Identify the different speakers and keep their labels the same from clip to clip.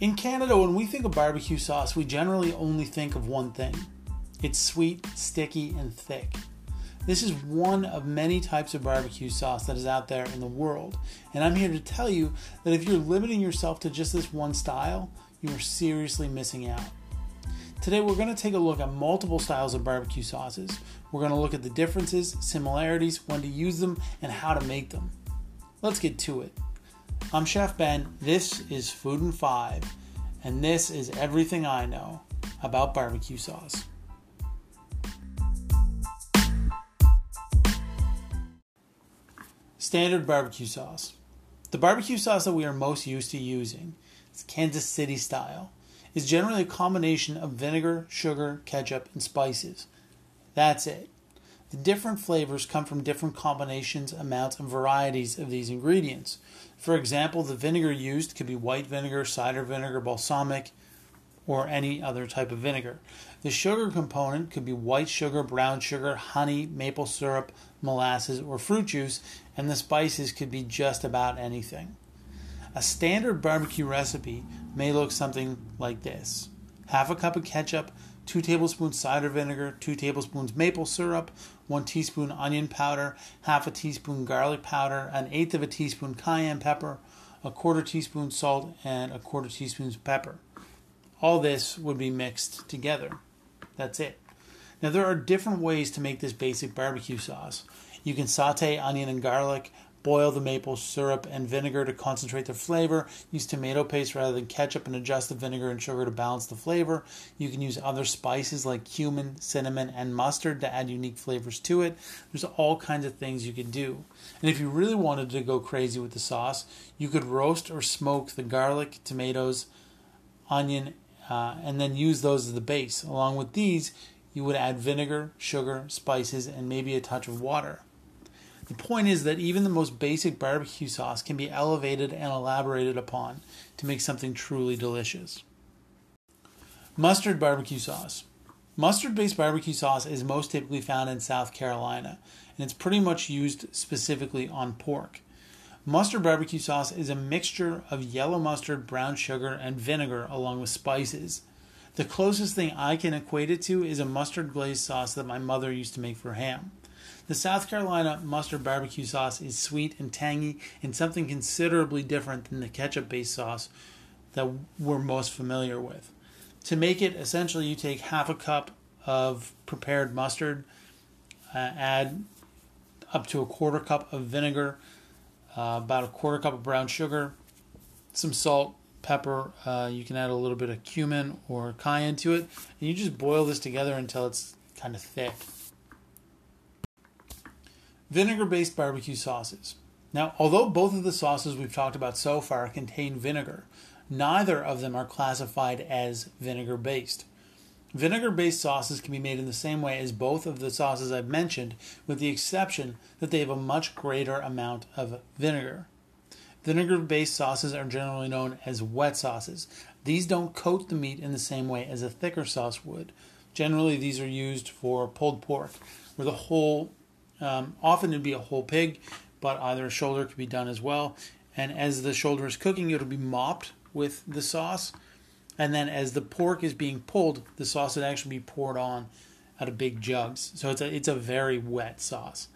Speaker 1: In Canada, when we think of barbecue sauce, we generally only think of one thing it's sweet, sticky, and thick. This is one of many types of barbecue sauce that is out there in the world, and I'm here to tell you that if you're limiting yourself to just this one style, you are seriously missing out. Today, we're going to take a look at multiple styles of barbecue sauces. We're going to look at the differences, similarities, when to use them, and how to make them. Let's get to it. I'm Chef Ben. This is Food in Five, and this is everything I know about barbecue sauce. Standard barbecue sauce. The barbecue sauce that we are most used to using is Kansas City style. Is generally a combination of vinegar, sugar, ketchup, and spices. That's it. The different flavors come from different combinations, amounts, and varieties of these ingredients. For example, the vinegar used could be white vinegar, cider vinegar, balsamic, or any other type of vinegar. The sugar component could be white sugar, brown sugar, honey, maple syrup, molasses, or fruit juice, and the spices could be just about anything. A standard barbecue recipe may look something like this half a cup of ketchup, 2 tablespoons cider vinegar, 2 tablespoons maple syrup, 1 teaspoon onion powder, half a teaspoon garlic powder, an eighth of a teaspoon cayenne pepper, a quarter teaspoon salt, and a quarter teaspoon pepper. All this would be mixed together. That's it. Now, there are different ways to make this basic barbecue sauce. You can saute onion and garlic, Boil the maple syrup and vinegar to concentrate the flavor. Use tomato paste rather than ketchup and adjust the vinegar and sugar to balance the flavor. You can use other spices like cumin, cinnamon, and mustard to add unique flavors to it. There's all kinds of things you could do. And if you really wanted to go crazy with the sauce, you could roast or smoke the garlic, tomatoes, onion, uh, and then use those as the base. Along with these, you would add vinegar, sugar, spices, and maybe a touch of water. The point is that even the most basic barbecue sauce can be elevated and elaborated upon to make something truly delicious. Mustard barbecue sauce. Mustard based barbecue sauce is most typically found in South Carolina, and it's pretty much used specifically on pork. Mustard barbecue sauce is a mixture of yellow mustard, brown sugar, and vinegar along with spices. The closest thing I can equate it to is a mustard glazed sauce that my mother used to make for ham. The South Carolina mustard barbecue sauce is sweet and tangy and something considerably different than the ketchup based sauce that we're most familiar with. To make it, essentially, you take half a cup of prepared mustard, uh, add up to a quarter cup of vinegar, uh, about a quarter cup of brown sugar, some salt, pepper. Uh, you can add a little bit of cumin or cayenne to it, and you just boil this together until it's kind of thick. Vinegar based barbecue sauces. Now, although both of the sauces we've talked about so far contain vinegar, neither of them are classified as vinegar based. Vinegar based sauces can be made in the same way as both of the sauces I've mentioned, with the exception that they have a much greater amount of vinegar. Vinegar based sauces are generally known as wet sauces. These don't coat the meat in the same way as a thicker sauce would. Generally, these are used for pulled pork, where the whole um, often it'd be a whole pig, but either a shoulder could be done as well. And as the shoulder is cooking, it'll be mopped with the sauce. And then as the pork is being pulled, the sauce would actually be poured on out of big jugs. So it's a, it's a very wet sauce.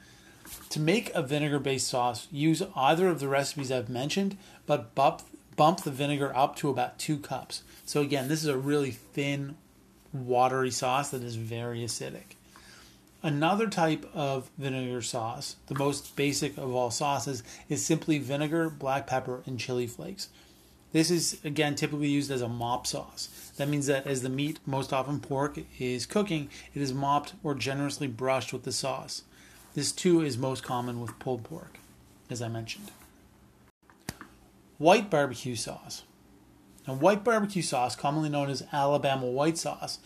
Speaker 1: To make a vinegar based sauce, use either of the recipes I've mentioned, but bump, bump the vinegar up to about two cups. So again, this is a really thin, watery sauce that is very acidic. Another type of vinegar sauce, the most basic of all sauces, is simply vinegar, black pepper, and chili flakes. This is again typically used as a mop sauce. That means that as the meat, most often pork, is cooking, it is mopped or generously brushed with the sauce. This too is most common with pulled pork, as I mentioned. White barbecue sauce. Now, white barbecue sauce, commonly known as Alabama white sauce,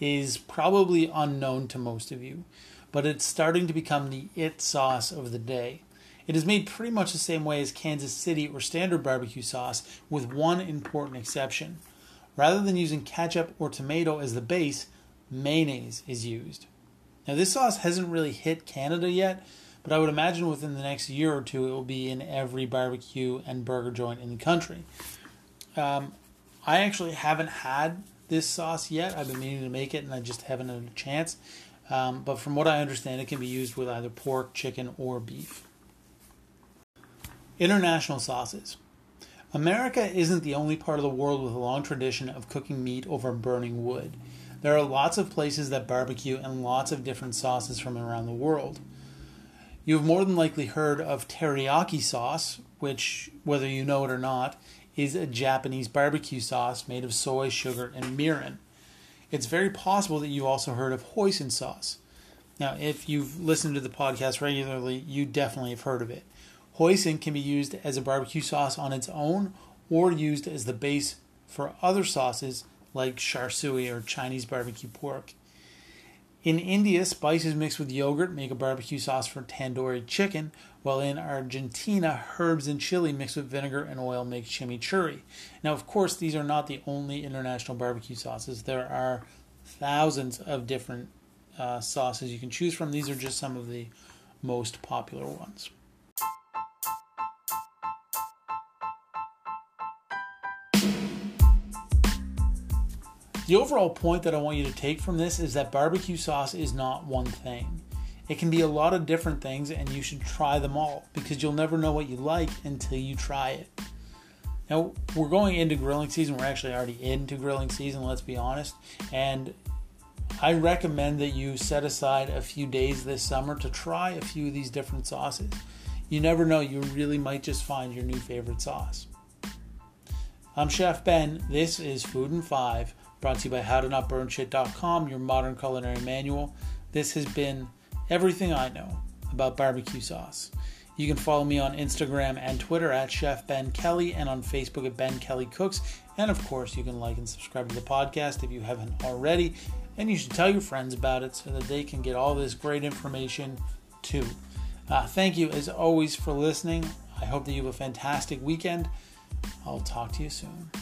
Speaker 1: is probably unknown to most of you, but it's starting to become the it sauce of the day. It is made pretty much the same way as Kansas City or standard barbecue sauce, with one important exception. Rather than using ketchup or tomato as the base, mayonnaise is used. Now, this sauce hasn't really hit Canada yet, but I would imagine within the next year or two it will be in every barbecue and burger joint in the country. Um, I actually haven't had this sauce yet. I've been meaning to make it and I just haven't had a chance. Um, but from what I understand, it can be used with either pork, chicken, or beef. International sauces. America isn't the only part of the world with a long tradition of cooking meat over burning wood. There are lots of places that barbecue and lots of different sauces from around the world. You've more than likely heard of teriyaki sauce, which, whether you know it or not, is a Japanese barbecue sauce made of soy, sugar, and mirin. It's very possible that you've also heard of hoisin sauce. Now, if you've listened to the podcast regularly, you definitely have heard of it. Hoisin can be used as a barbecue sauce on its own or used as the base for other sauces like char siu or Chinese barbecue pork. In India, spices mixed with yogurt make a barbecue sauce for tandoori chicken, while in Argentina, herbs and chili mixed with vinegar and oil make chimichurri. Now, of course, these are not the only international barbecue sauces. There are thousands of different uh, sauces you can choose from. These are just some of the most popular ones. The overall point that I want you to take from this is that barbecue sauce is not one thing. It can be a lot of different things, and you should try them all because you'll never know what you like until you try it. Now, we're going into grilling season. We're actually already into grilling season, let's be honest. And I recommend that you set aside a few days this summer to try a few of these different sauces. You never know, you really might just find your new favorite sauce. I'm Chef Ben. This is Food in Five. Brought to you by HowToNotBurnShit.com, your modern culinary manual. This has been everything I know about barbecue sauce. You can follow me on Instagram and Twitter at Chef Ben Kelly and on Facebook at Ben Kelly Cooks. And of course, you can like and subscribe to the podcast if you haven't already. And you should tell your friends about it so that they can get all this great information too. Uh, thank you as always for listening. I hope that you have a fantastic weekend. I'll talk to you soon.